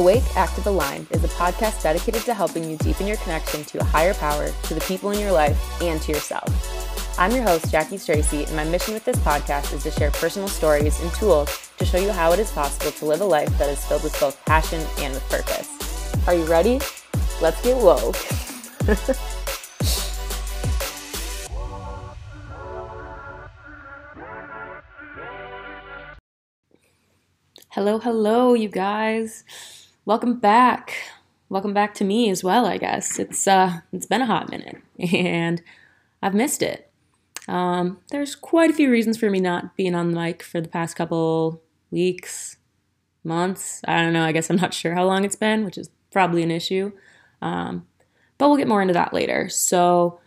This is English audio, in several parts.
Awake Active Aligned is a podcast dedicated to helping you deepen your connection to a higher power, to the people in your life, and to yourself. I'm your host, Jackie Stracy, and my mission with this podcast is to share personal stories and tools to show you how it is possible to live a life that is filled with both passion and with purpose. Are you ready? Let's get woke. hello, hello, you guys. Welcome back. Welcome back to me as well, I guess. It's uh it's been a hot minute and I've missed it. Um, there's quite a few reasons for me not being on the mic for the past couple weeks, months. I don't know. I guess I'm not sure how long it's been, which is probably an issue. Um, but we'll get more into that later. So,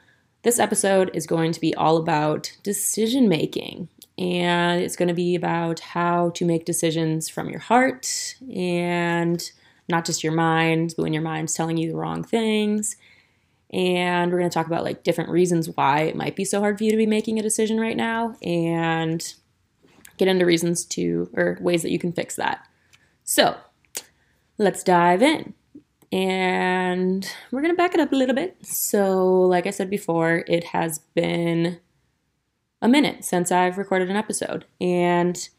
this episode is going to be all about decision making and it's going to be about how to make decisions from your heart and not just your mind, but when your mind's telling you the wrong things. And we're going to talk about like different reasons why it might be so hard for you to be making a decision right now and get into reasons to or ways that you can fix that. So, let's dive in. And we're going to back it up a little bit. So, like I said before, it has been a minute since I've recorded an episode. And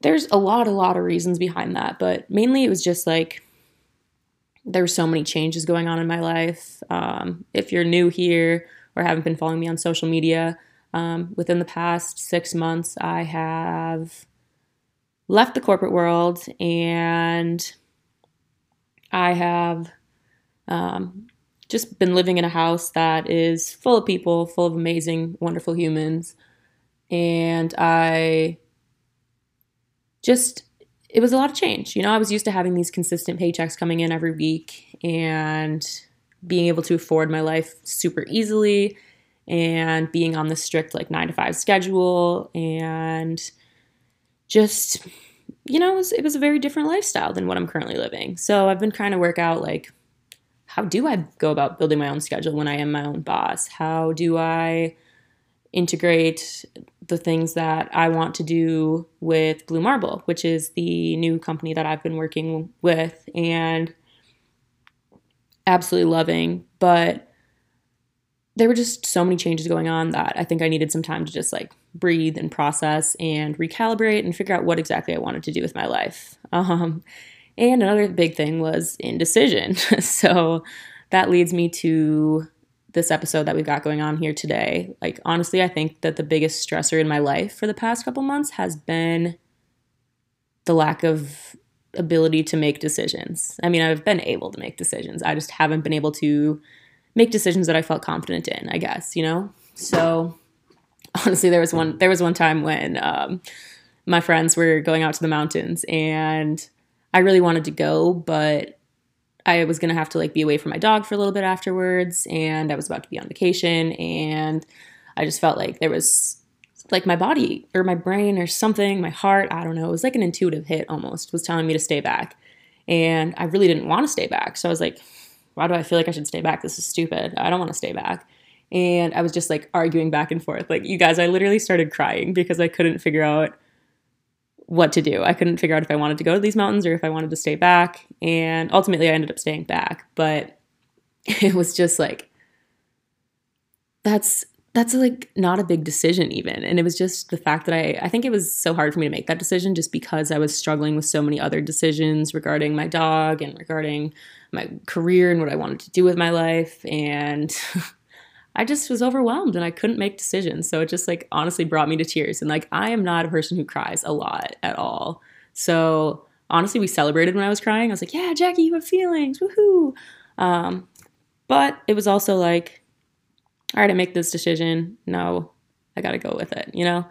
there's a lot, a lot of reasons behind that, but mainly it was just like there were so many changes going on in my life. Um, if you're new here or haven't been following me on social media, um, within the past six months, I have left the corporate world and I have um, just been living in a house that is full of people, full of amazing, wonderful humans. And I just, it was a lot of change. You know, I was used to having these consistent paychecks coming in every week and being able to afford my life super easily and being on the strict like nine to five schedule and just you know it was, it was a very different lifestyle than what i'm currently living so i've been trying to work out like how do I go about building my own schedule when I am my own boss? How do I integrate the things that I want to do with Blue Marble, which is the new company that I've been working with and absolutely loving. But there were just so many changes going on that I think I needed some time to just like breathe and process and recalibrate and figure out what exactly I wanted to do with my life. Um, and another big thing was indecision. so that leads me to this episode that we've got going on here today. Like, honestly, I think that the biggest stressor in my life for the past couple months has been the lack of ability to make decisions. I mean, I've been able to make decisions, I just haven't been able to make decisions that I felt confident in, I guess, you know? So, honestly, there was one there was one time when um, my friends were going out to the mountains and I really wanted to go, but I was gonna have to like be away from my dog for a little bit afterwards, and I was about to be on vacation, and I just felt like there was like my body or my brain or something, my heart, I don't know, it was like an intuitive hit almost, was telling me to stay back. And I really didn't want to stay back. So I was like, why do I feel like I should stay back? This is stupid. I don't want to stay back. And I was just like arguing back and forth. Like, you guys, I literally started crying because I couldn't figure out what to do. I couldn't figure out if I wanted to go to these mountains or if I wanted to stay back. And ultimately, I ended up staying back. But it was just like, that's that's like not a big decision even and it was just the fact that I I think it was so hard for me to make that decision just because I was struggling with so many other decisions regarding my dog and regarding my career and what I wanted to do with my life and I just was overwhelmed and I couldn't make decisions. So it just like honestly brought me to tears. And like I am not a person who cries a lot at all. So honestly, we celebrated when I was crying. I was like, yeah, Jackie, you have feelings. Woohoo. Um, but it was also like, all right, I make this decision. No, I got to go with it, you know?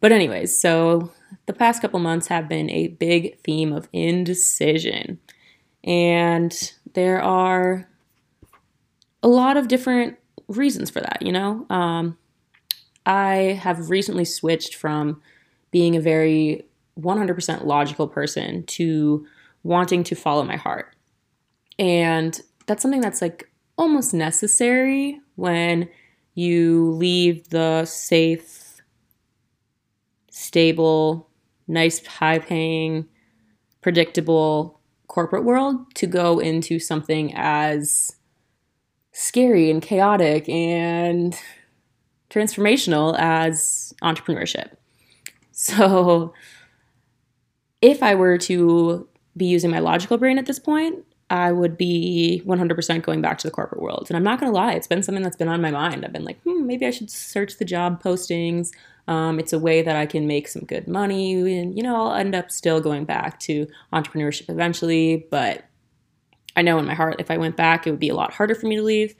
But, anyways, so the past couple months have been a big theme of indecision. And there are a lot of different reasons for that, you know? Um, I have recently switched from being a very 100% logical person to wanting to follow my heart. And that's something that's like almost necessary when you leave the safe, stable, nice, high paying, predictable corporate world to go into something as scary and chaotic and transformational as entrepreneurship. So, if I were to be using my logical brain at this point, I would be 100% going back to the corporate world. And I'm not going to lie, it's been something that's been on my mind. I've been like, hmm, maybe I should search the job postings. Um, it's a way that I can make some good money. And, you know, I'll end up still going back to entrepreneurship eventually. But I know in my heart, if I went back, it would be a lot harder for me to leave.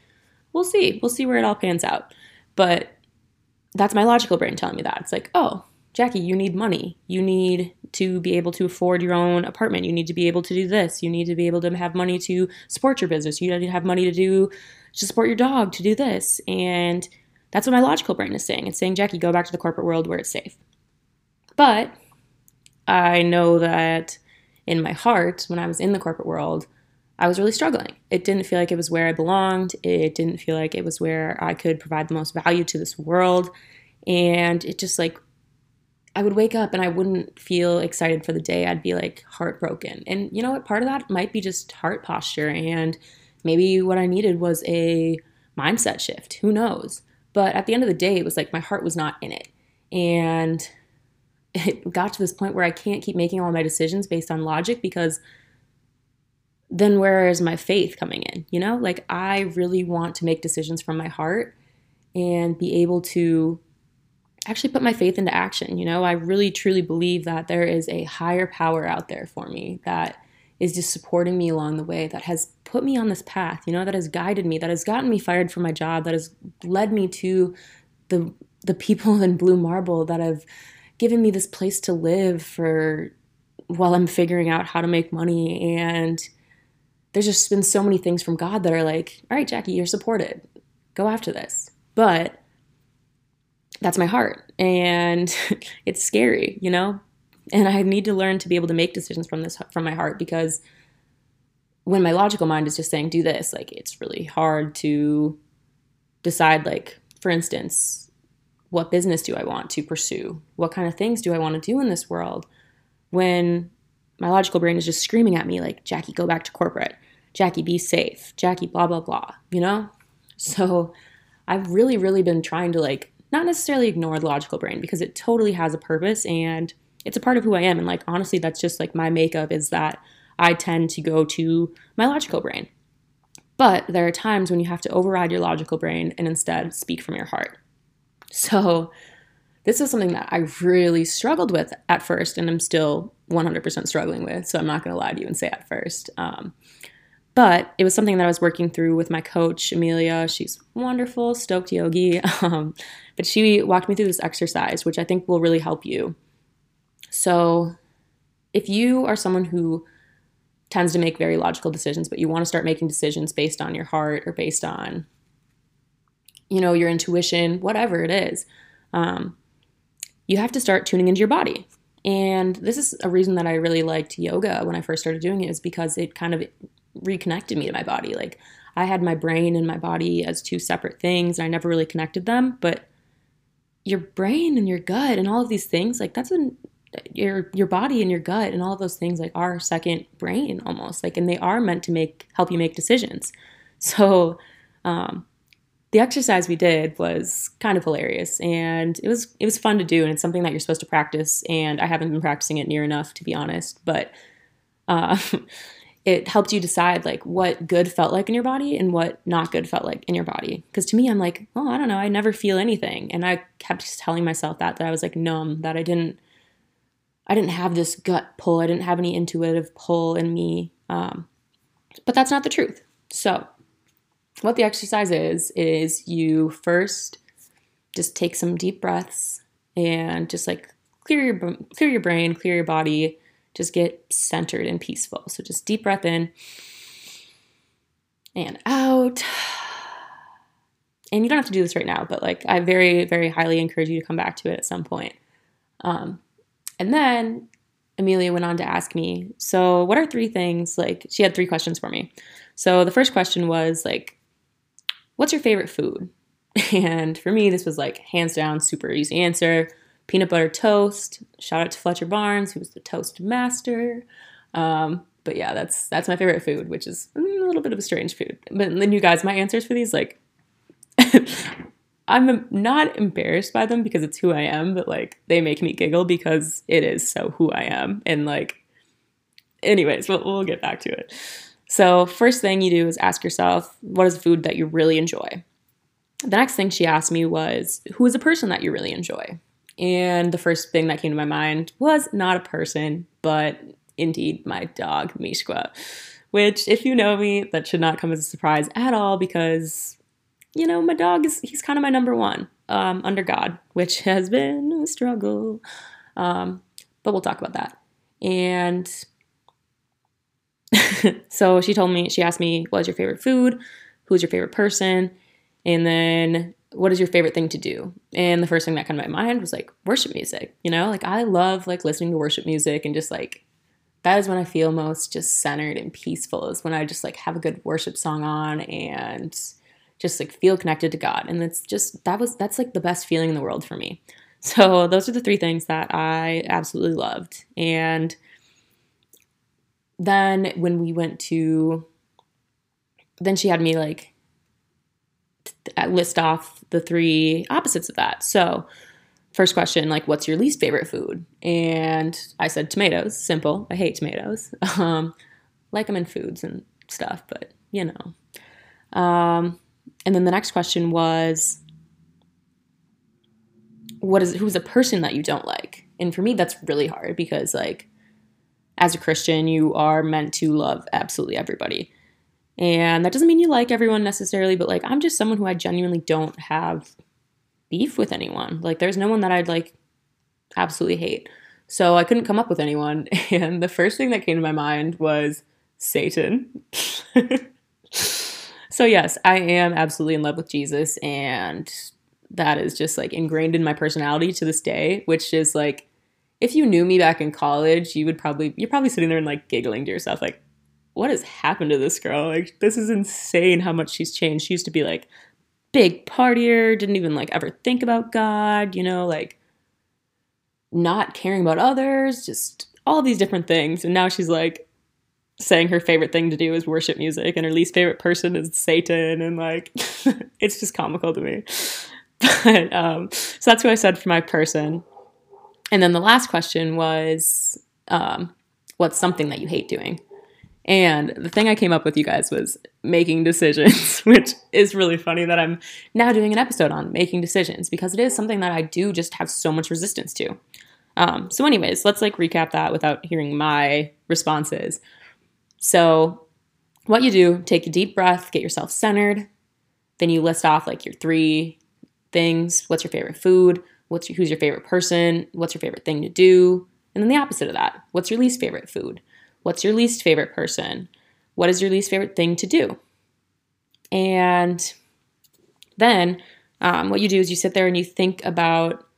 We'll see. We'll see where it all pans out. But that's my logical brain telling me that. It's like, oh, Jackie, you need money. You need to be able to afford your own apartment. You need to be able to do this. You need to be able to have money to support your business. You need to have money to do to support your dog, to do this. And that's what my logical brain is saying. It's saying, Jackie, go back to the corporate world where it's safe. But I know that in my heart, when I was in the corporate world, I was really struggling. It didn't feel like it was where I belonged. It didn't feel like it was where I could provide the most value to this world. And it just like I would wake up and I wouldn't feel excited for the day. I'd be like heartbroken. And you know what? Part of that might be just heart posture. And maybe what I needed was a mindset shift. Who knows? But at the end of the day, it was like my heart was not in it. And it got to this point where I can't keep making all my decisions based on logic because then where is my faith coming in? You know, like I really want to make decisions from my heart and be able to actually put my faith into action. You know, I really truly believe that there is a higher power out there for me that is just supporting me along the way, that has put me on this path, you know, that has guided me, that has gotten me fired from my job, that has led me to the the people in Blue Marble that have given me this place to live for while I'm figuring out how to make money and there's just been so many things from God that are like, all right, Jackie, you're supported. Go after this. But that's my heart and it's scary you know and i need to learn to be able to make decisions from this from my heart because when my logical mind is just saying do this like it's really hard to decide like for instance what business do i want to pursue what kind of things do i want to do in this world when my logical brain is just screaming at me like jackie go back to corporate jackie be safe jackie blah blah blah you know so i've really really been trying to like not necessarily ignore the logical brain because it totally has a purpose and it's a part of who I am. And like, honestly, that's just like my makeup is that I tend to go to my logical brain. But there are times when you have to override your logical brain and instead speak from your heart. So, this is something that I really struggled with at first, and I'm still 100% struggling with. So, I'm not going to lie to you and say at first. Um, but it was something that I was working through with my coach, Amelia. She's wonderful, stoked yogi. Um, but she walked me through this exercise, which I think will really help you. So, if you are someone who tends to make very logical decisions, but you want to start making decisions based on your heart or based on, you know, your intuition, whatever it is, um, you have to start tuning into your body. And this is a reason that I really liked yoga when I first started doing it, is because it kind of reconnected me to my body. Like I had my brain and my body as two separate things, and I never really connected them. But your brain and your gut and all of these things, like that's an your your body and your gut and all of those things like are second brain almost like and they are meant to make help you make decisions so um, the exercise we did was kind of hilarious and it was it was fun to do and it's something that you're supposed to practice and i haven't been practicing it near enough to be honest but uh, it helped you decide like what good felt like in your body and what not good felt like in your body. Because to me i'm like oh i don't know. I never feel anything. And i kept telling myself that that i was like numb that i didn't i didn't have this gut pull. I didn't have any intuitive pull in me um, but that's not the truth. So what the exercise is is you first just take some deep breaths and just like clear your clear your brain clear your body just get centered and peaceful. So just deep breath in and out. And you don't have to do this right now, but like I very, very highly encourage you to come back to it at some point. Um, and then Amelia went on to ask me, so what are three things like she had three questions for me. So the first question was like, what's your favorite food? And for me, this was like hands down, super easy answer peanut butter toast. Shout out to Fletcher Barnes, who was the toast master. Um, but yeah, that's that's my favorite food, which is a little bit of a strange food. But then you guys, my answers for these like I'm not embarrassed by them because it's who I am, but like they make me giggle because it is so who I am. And like, anyways, we'll, we'll get back to it. So, first thing you do is ask yourself, what is a food that you really enjoy? The next thing she asked me was, who is a person that you really enjoy? And the first thing that came to my mind was not a person, but indeed my dog, Mishka. Which, if you know me, that should not come as a surprise at all because you know, my dog is, he's kind of my number one um, under God, which has been a struggle. Um, but we'll talk about that. And so she told me, she asked me, what is your favorite food? Who's your favorite person? And then what is your favorite thing to do? And the first thing that came to my mind was like worship music, you know, like I love like listening to worship music and just like that is when I feel most just centered and peaceful is when I just like have a good worship song on and just like feel connected to God. And it's just that was that's like the best feeling in the world for me. So those are the three things that I absolutely loved. And then when we went to then she had me like list off the three opposites of that. So, first question, like, what's your least favorite food? And I said tomatoes. Simple. I hate tomatoes. Um, like them in foods and stuff, but you know. Um, and then the next question was what is who's a person that you don't like? And for me that's really hard because like as a Christian, you are meant to love absolutely everybody. And that doesn't mean you like everyone necessarily, but like I'm just someone who I genuinely don't have beef with anyone. Like there's no one that I'd like absolutely hate. So I couldn't come up with anyone. And the first thing that came to my mind was Satan. So, yes, I am absolutely in love with Jesus. And that is just like ingrained in my personality to this day, which is like, if you knew me back in college, you would probably, you're probably sitting there and like giggling to yourself, like, what has happened to this girl? Like, this is insane how much she's changed. She used to be like, big partier, didn't even like ever think about God, you know, like not caring about others, just all these different things. And now she's like saying her favorite thing to do is worship music and her least favorite person is Satan and like it's just comical to me. But um so that's what I said for my person. And then the last question was um what's something that you hate doing? And the thing I came up with you guys was making decisions, which is really funny that I'm now doing an episode on making decisions because it is something that I do just have so much resistance to. Um, so, anyways, let's like recap that without hearing my responses. So, what you do, take a deep breath, get yourself centered. Then you list off like your three things. What's your favorite food? What's your, who's your favorite person? What's your favorite thing to do? And then the opposite of that. What's your least favorite food? What's your least favorite person? What is your least favorite thing to do? And then um, what you do is you sit there and you think about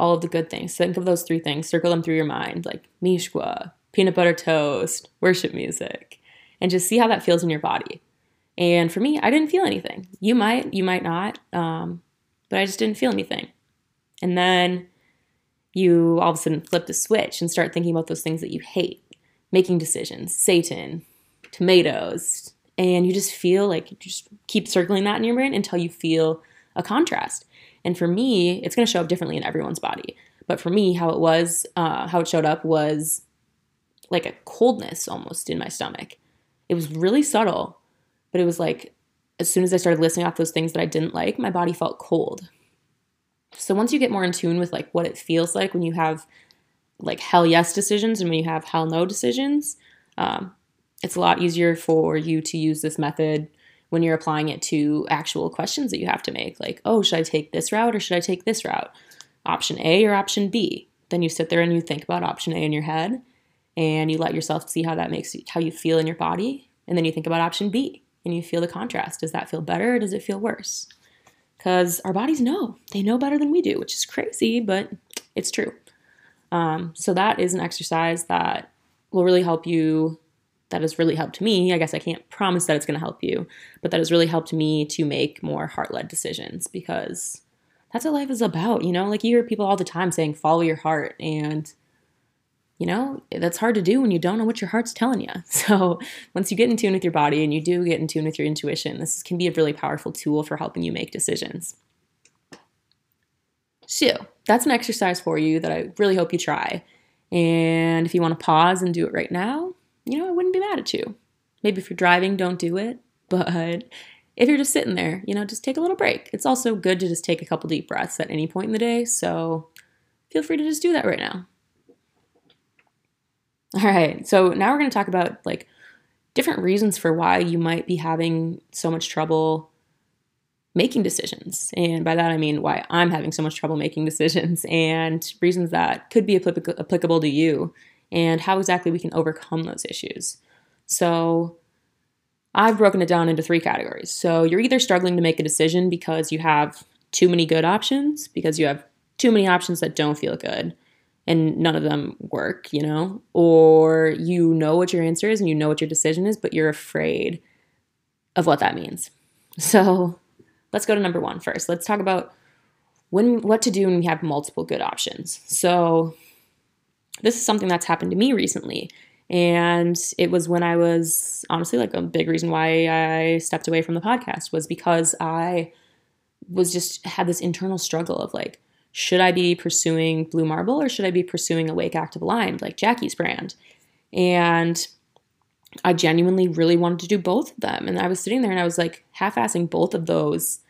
all of the good things. Think of those three things, circle them through your mind, like Mishka, peanut butter toast, worship music, and just see how that feels in your body. And for me, I didn't feel anything. You might, you might not, um, but I just didn't feel anything. And then you all of a sudden flip the switch and start thinking about those things that you hate, making decisions, Satan, tomatoes, and you just feel like you just keep circling that in your brain until you feel a contrast. And for me, it's going to show up differently in everyone's body. But for me, how it was, uh, how it showed up was like a coldness almost in my stomach. It was really subtle, but it was like as soon as I started listing off those things that I didn't like, my body felt cold. So once you get more in tune with like what it feels like when you have like hell yes decisions and when you have hell no decisions, um, it's a lot easier for you to use this method when you're applying it to actual questions that you have to make. Like, oh, should I take this route or should I take this route? Option A or option B? Then you sit there and you think about option A in your head and you let yourself see how that makes you, how you feel in your body and then you think about option b and you feel the contrast does that feel better or does it feel worse because our bodies know they know better than we do which is crazy but it's true um, so that is an exercise that will really help you that has really helped me i guess i can't promise that it's going to help you but that has really helped me to make more heart-led decisions because that's what life is about you know like you hear people all the time saying follow your heart and you know, that's hard to do when you don't know what your heart's telling you. So, once you get in tune with your body and you do get in tune with your intuition, this can be a really powerful tool for helping you make decisions. So, that's an exercise for you that I really hope you try. And if you want to pause and do it right now, you know, I wouldn't be mad at you. Maybe if you're driving, don't do it. But if you're just sitting there, you know, just take a little break. It's also good to just take a couple deep breaths at any point in the day. So feel free to just do that right now. All right. So now we're going to talk about like different reasons for why you might be having so much trouble making decisions. And by that, I mean why I'm having so much trouble making decisions and reasons that could be applicable to you and how exactly we can overcome those issues. So, I've broken it down into three categories. So, you're either struggling to make a decision because you have too many good options, because you have too many options that don't feel good and none of them work, you know, or you know what your answer is and you know what your decision is, but you're afraid of what that means. So, let's go to number one first. Let's talk about when what to do when we have multiple good options. So this is something that's happened to me recently. And it was when I was honestly like a big reason why I stepped away from the podcast was because I was just had this internal struggle of like, should I be pursuing Blue Marble or should I be pursuing Awake Active Aligned, like Jackie's brand? And I genuinely really wanted to do both of them. And I was sitting there and I was like half assing both of those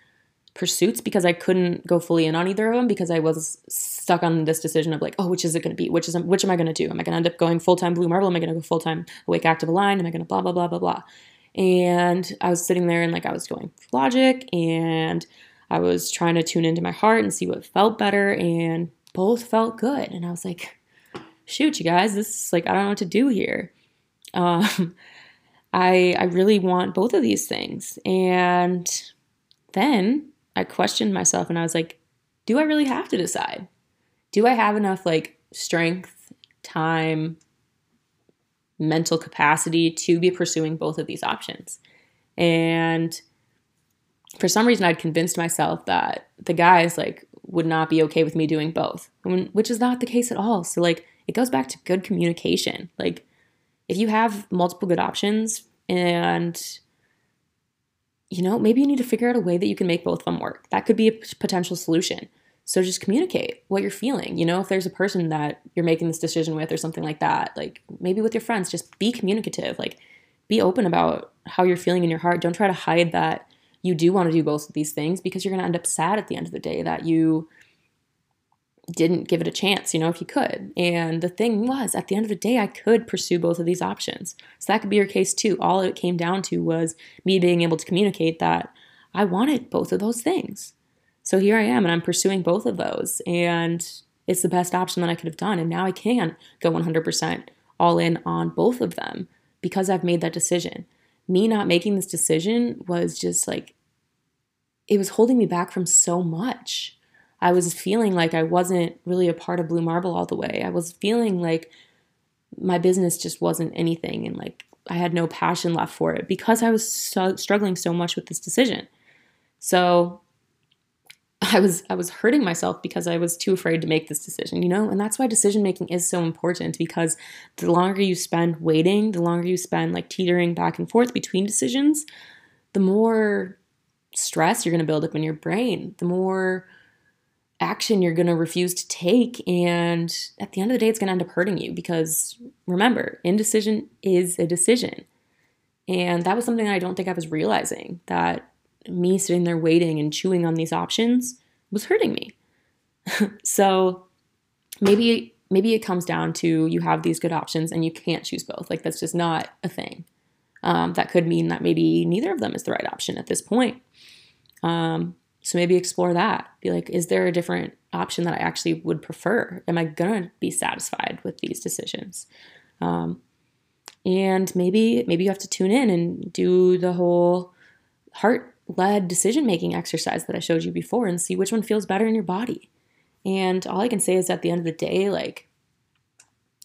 pursuits because I couldn't go fully in on either of them because I was stuck on this decision of like, oh, which is it going to be? Which is which am I going to do? Am I going to end up going full time Blue Marble? Am I going to go full time Awake Active Aligned? Am I going to blah blah blah blah blah? And I was sitting there and like I was going logic and I was trying to tune into my heart and see what felt better and both felt good. And I was like, shoot, you guys, this is like I don't know what to do here. Um, I I really want both of these things and then I questioned myself and I was like, do I really have to decide? Do I have enough like strength, time, mental capacity to be pursuing both of these options? And for some reason, I'd convinced myself that the guys like would not be okay with me doing both, which is not the case at all. So like it goes back to good communication. Like if you have multiple good options and you know, maybe you need to figure out a way that you can make both of them work. That could be a potential solution. So just communicate what you're feeling. You know, if there's a person that you're making this decision with or something like that, like maybe with your friends, just be communicative. Like be open about how you're feeling in your heart. Don't try to hide that you do want to do both of these things because you're going to end up sad at the end of the day that you didn't give it a chance, you know, if you could. And the thing was, at the end of the day, I could pursue both of these options. So that could be your case too. All it came down to was me being able to communicate that I wanted both of those things. So here I am, and I'm pursuing both of those. And it's the best option that I could have done. And now I can go 100% all in on both of them because I've made that decision. Me not making this decision was just like, it was holding me back from so much I was feeling like I wasn't really a part of Blue Marble all the way. I was feeling like my business just wasn't anything and like I had no passion left for it because I was so, struggling so much with this decision. So I was I was hurting myself because I was too afraid to make this decision, you know? And that's why decision making is so important because the longer you spend waiting, the longer you spend like teetering back and forth between decisions, the more stress you're going to build up in your brain, the more action you're going to refuse to take. And at the end of the day, it's going to end up hurting you because remember, indecision is a decision. And that was something that I don't think I was realizing that me sitting there waiting and chewing on these options was hurting me. so maybe maybe it comes down to you have these good options and you can't choose both. Like that's just not a thing. Um, that could mean that maybe neither of them is the right option at this point. Um, so maybe explore that. Be like, is there a different option that I actually would prefer? Am I gonna be satisfied with these decisions? Um, and maybe maybe you have to tune in and do the whole heart led decision making exercise that I showed you before and see which one feels better in your body. And all I can say is at the end of the day, like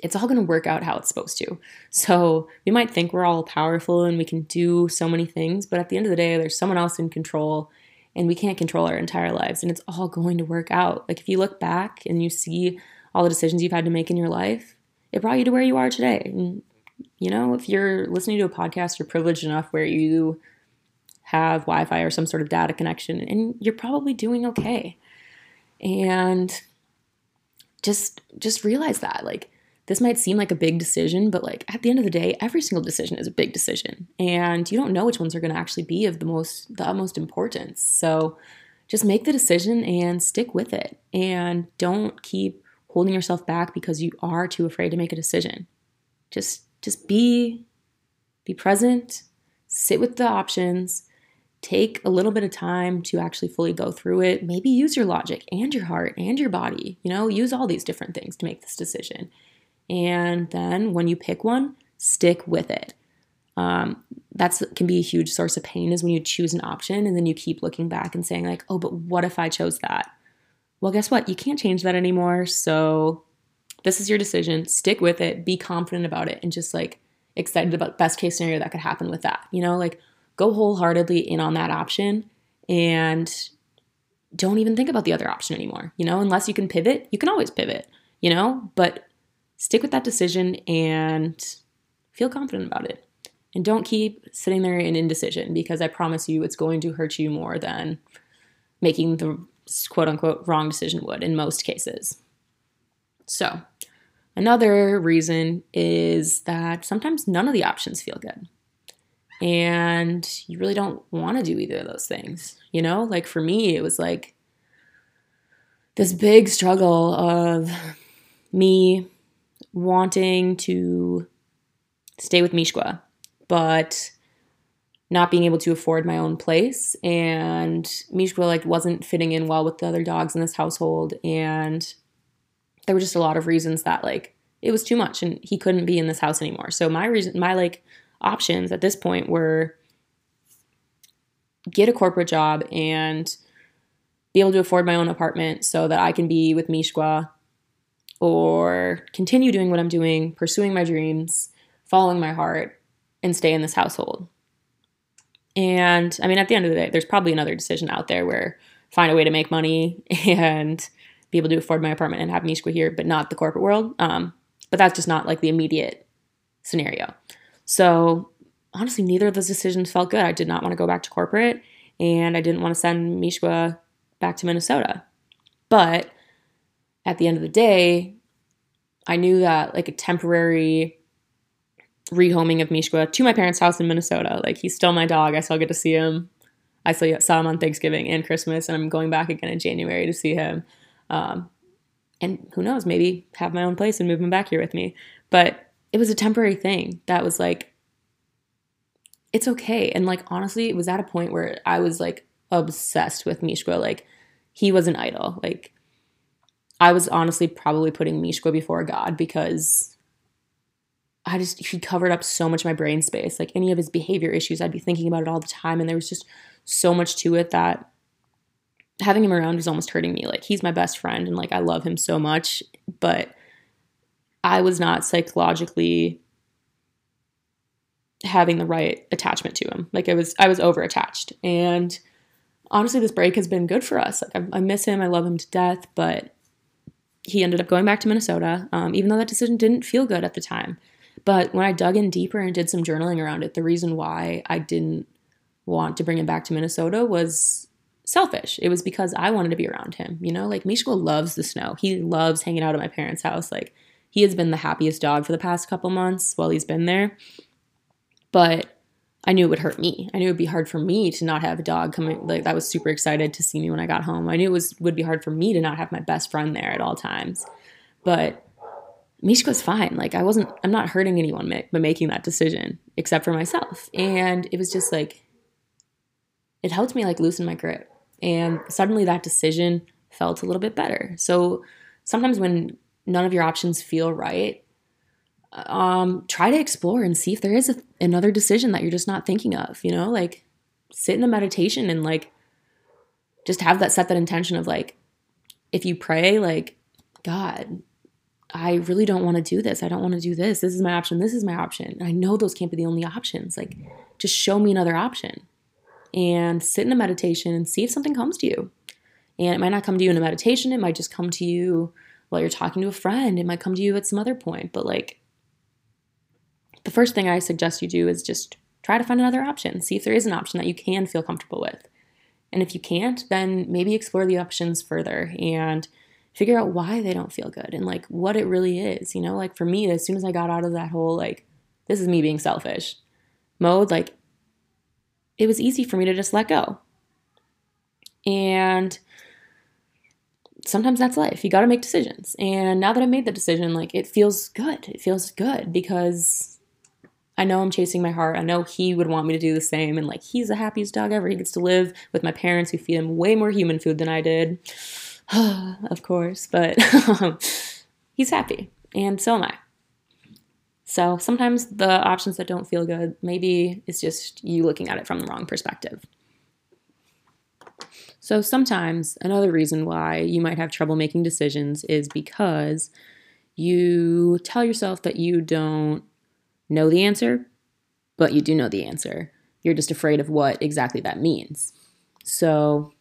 it's all going to work out how it's supposed to. So we might think we're all powerful and we can do so many things, but at the end of the day, there's someone else in control and we can't control our entire lives and it's all going to work out. Like if you look back and you see all the decisions you've had to make in your life, it brought you to where you are today. And, you know, if you're listening to a podcast, you're privileged enough where you have Wi Fi or some sort of data connection, and you're probably doing okay. And just just realize that like this might seem like a big decision but like at the end of the day every single decision is a big decision and you don't know which ones are going to actually be of the most the utmost importance. So just make the decision and stick with it and don't keep holding yourself back because you are too afraid to make a decision. Just just be be present sit with the options take a little bit of time to actually fully go through it. Maybe use your logic and your heart and your body you know use all these different things to make this decision and then when you pick one stick with it. Um, that's can be a huge source of pain is when you choose an option and then you keep looking back and saying like oh but what if i chose that? Well guess what? You can't change that anymore. So this is your decision. Stick with it. Be confident about it and just like excited about best case scenario that could happen with that you know? Like go wholeheartedly in on that option and don't even think about the other option anymore you know? Unless you can pivot you can always pivot you know? But stick with that decision and feel confident about it and don't keep sitting there in indecision because I promise you it's going to hurt you more than making the quote unquote wrong decision would in most cases. So, another reason is that sometimes none of the options feel good. And you really don't want to do either of those things. You know, like for me, it was like this big struggle of me wanting to stay with Mishka but not being able to afford my own place and Mishka like wasn't fitting in well with the other dogs in this household and there were just a lot of reasons that like it was too much and he couldn't be in this house anymore. So my reason my like options at this point were get a corporate job and be able to afford my own apartment so that I can be with Mishka or continue doing what I'm doing, pursuing my dreams, following my heart and stay in this household. And I mean, at the end of the day, there's probably another decision out there where find a way to make money and be able to afford my apartment and have Mishka here, but not the corporate world. Um, but that's just not like the immediate scenario. So honestly, neither of those decisions felt good. I did not want to go back to corporate and I didn't want to send Mishka back to Minnesota. But at the end of the day, I knew that like a temporary rehoming of Mishka to my parents' house in Minnesota. Like he's still my dog. I still get to see him. I still saw him on Thanksgiving and Christmas, and I'm going back again in January to see him. Um, and who knows, maybe have my own place and move him back here with me. But it was a temporary thing that was like, it's okay. And like honestly, it was at a point where I was like obsessed with Mishka. Like he was an idol. Like I was honestly probably putting Mishka before God because I just he covered up so much my brain space. Like any of his behavior issues, I'd be thinking about it all the time, and there was just so much to it that having him around was almost hurting me. Like he's my best friend, and like I love him so much, but I was not psychologically having the right attachment to him. Like I was, I was over attached, and honestly, this break has been good for us. Like I, I miss him, I love him to death, but he ended up going back to Minnesota, um, even though that decision didn't feel good at the time. But when I dug in deeper and did some journaling around it, the reason why I didn't want to bring him back to Minnesota was selfish. It was because I wanted to be around him. You know, like Mishka loves the snow. He loves hanging out at my parents' house. Like he has been the happiest dog for the past couple months while he's been there. But I knew it would hurt me. I knew it would be hard for me to not have a dog coming like that was super excited to see me when I got home. I knew it was would be hard for me to not have my best friend there at all times. But Mishka's fine. Like I wasn't, I'm not hurting anyone by making that decision except for myself. And it was just like, it helped me like loosen my grip. And suddenly that decision felt a little bit better. So sometimes when none of your options feel right, um, try to explore and see if there is a, another decision that you're just not thinking of, you know, like sit in a meditation and like just have that set that intention of like, if you pray, like, God, I really don't want to do this. I don't want to do this. This is my option. This is my option. I know those can't be the only options. Like, just show me another option and sit in a meditation and see if something comes to you. And it might not come to you in a meditation, it might just come to you while you're talking to a friend. It might come to you at some other point. But like, the first thing I suggest you do is just try to find another option. See if there is an option that you can feel comfortable with. And if you can't, then maybe explore the options further and figure out why they don't feel good and like what it really is. You know, like for me, as soon as I got out of that whole like, this is me being selfish mode, like it was easy for me to just let go. And sometimes that's life. You got to make decisions. And now that I made the decision, like it feels good. It feels good because I know I'm chasing my heart. I know he would want me to do the same. And like he's the happiest dog ever. He gets to live with my parents who feed him way more human food than I did. of course, but um, he's happy. And so am I. So sometimes the options that don't feel good, maybe it's just you looking at it from the wrong perspective. So sometimes another reason why you might have trouble making decisions is because you tell yourself that you don't know the answer, but you do know the answer. You're just afraid of what exactly that means. So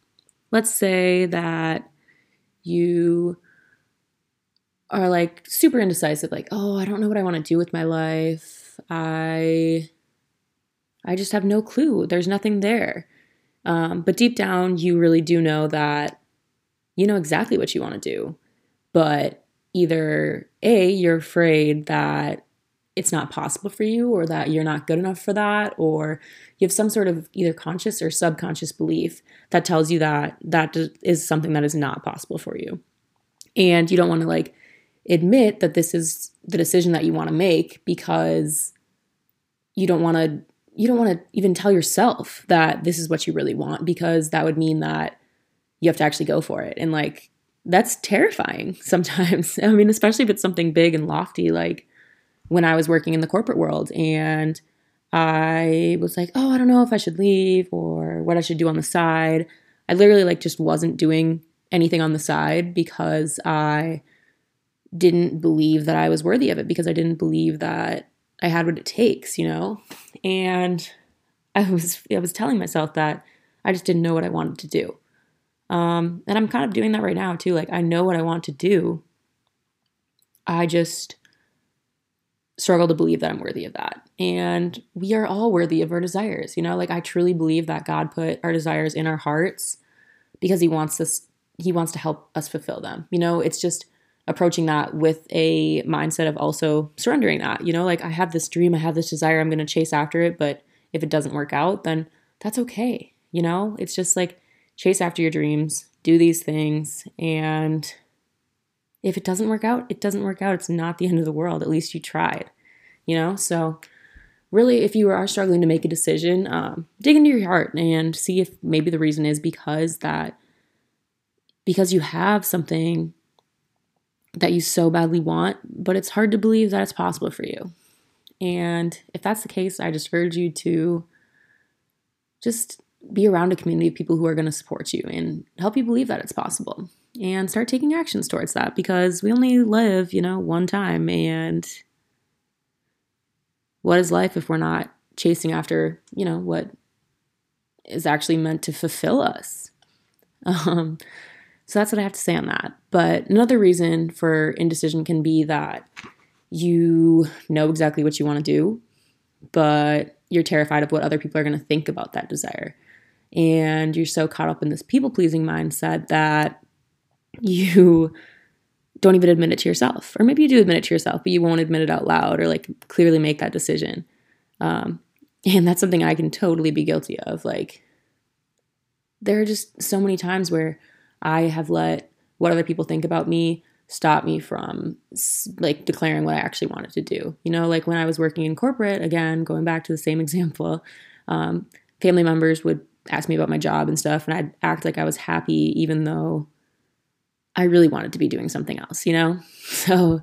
let's say that you are like super indecisive like oh i don't know what i want to do with my life i i just have no clue there's nothing there um, but deep down you really do know that you know exactly what you want to do but either a you're afraid that it's not possible for you or that you're not good enough for that or you have some sort of either conscious or subconscious belief that tells you that that is something that is not possible for you. And you don't want to like admit that this is the decision that you want to make because you don't want to you don't want to even tell yourself that this is what you really want because that would mean that you have to actually go for it. And like that's terrifying sometimes. I mean especially if it's something big and lofty like when i was working in the corporate world and i was like oh i don't know if i should leave or what i should do on the side i literally like just wasn't doing anything on the side because i didn't believe that I was worthy of it because I didn't believe that I had what it takes, you know? And I was I was telling myself that I just didn't know what I wanted to do. Um, and I'm kind of doing that right now too. Like I know what I want to do. I just struggle to believe that I'm worthy of that. And we are all worthy of our desires, you know? Like I truly believe that God put our desires in our hearts because he wants us he wants to help us fulfill them. You know, it's just approaching that with a mindset of also surrendering that. You know, like I have this dream, I have this desire, I'm going to chase after it, but if it doesn't work out, then that's okay. You know, it's just like chase after your dreams, do these things, and if it doesn't work out, it doesn't work out. It's not the end of the world. At least you tried, you know? So, really, if you are struggling to make a decision, um, dig into your heart and see if maybe the reason is because that, because you have something that you so badly want, but it's hard to believe that it's possible for you. And if that's the case, I just urge you to just be around a community of people who are going to support you and help you believe that it's possible and start taking actions towards that because we only live, you know, one time. And what is life if we're not chasing after, you know, what is actually meant to fulfill us? Um, so that's what I have to say on that. But another reason for indecision can be that you know exactly what you want to do, but you're terrified of what other people are going to think about that desire. And you're so caught up in this people pleasing mindset that you don't even admit it to yourself. Or maybe you do admit it to yourself, but you won't admit it out loud or like clearly make that decision. Um, and that's something I can totally be guilty of. Like, there are just so many times where I have let what other people think about me stop me from like declaring what I actually wanted to do. You know, like when I was working in corporate, again, going back to the same example, um, family members would ask me about my job and stuff, and I'd act like I was happy even though I really wanted to be doing something else, you know? So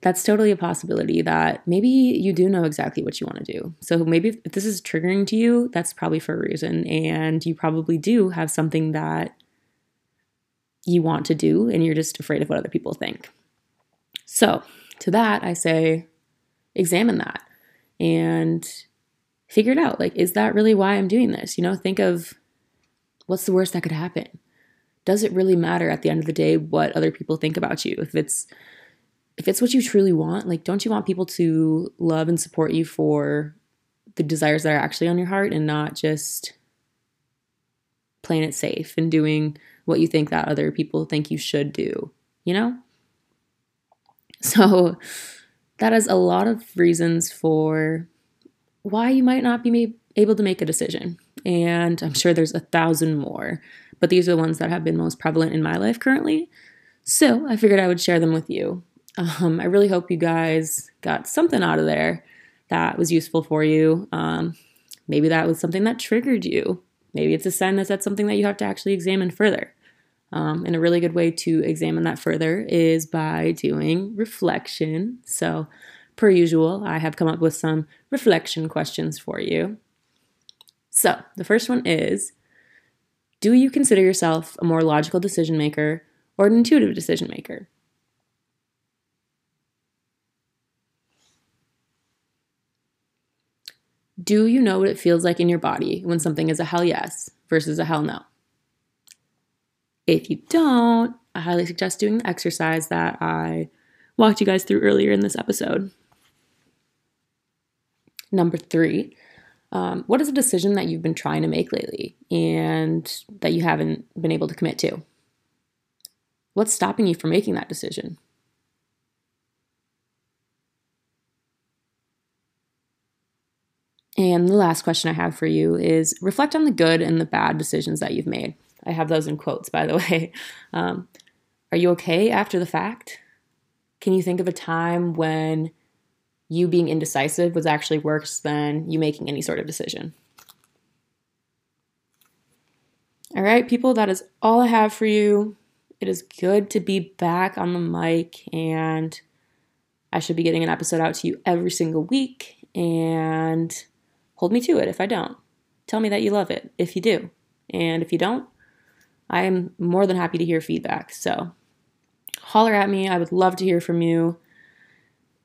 that's totally a possibility that maybe you do know exactly what you want to do. So maybe if this is triggering to you, that's probably for a reason. And you probably do have something that you want to do and you're just afraid of what other people think. So, to that, I say examine that and figure it out. Like, is that really why I'm doing this? You know, think of what's the worst that could happen? Does it really matter at the end of the day what other people think about you? If it's if it's what you truly want, like don't you want people to love and support you for the desires that are actually on your heart and not just playing it safe and doing what you think that other people think you should do, you know? So that is a lot of reasons for why you might not be able to make a decision. And I'm sure there's a thousand more, but these are the ones that have been most prevalent in my life currently. So I figured I would share them with you. Um, I really hope you guys got something out of there that was useful for you. Um, maybe that was something that triggered you. Maybe it's a sign that that's something that you have to actually examine further. Um, and a really good way to examine that further is by doing reflection. So, per usual, I have come up with some reflection questions for you. So, the first one is Do you consider yourself a more logical decision maker or an intuitive decision maker? Do you know what it feels like in your body when something is a hell yes versus a hell no? If you don't, I highly suggest doing the exercise that I walked you guys through earlier in this episode. Number three, um, what is a decision that you've been trying to make lately and that you haven't been able to commit to? What's stopping you from making that decision? And the last question I have for you is reflect on the good and the bad decisions that you've made. I have those in quotes, by the way. Um, are you okay after the fact? Can you think of a time when you being indecisive was actually worse than you making any sort of decision? All right, people, that is all I have for you. It is good to be back on the mic, and I should be getting an episode out to you every single week. And hold me to it if I don't. Tell me that you love it if you do. And if you don't, I am more than happy to hear feedback. So holler at me. I would love to hear from you.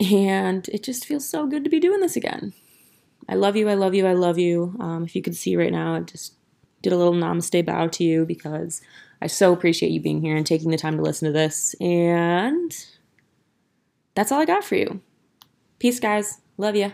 And it just feels so good to be doing this again. I love you. I love you. I love you. Um, if you could see right now, I just did a little namaste bow to you because I so appreciate you being here and taking the time to listen to this. And that's all I got for you. Peace, guys. Love you.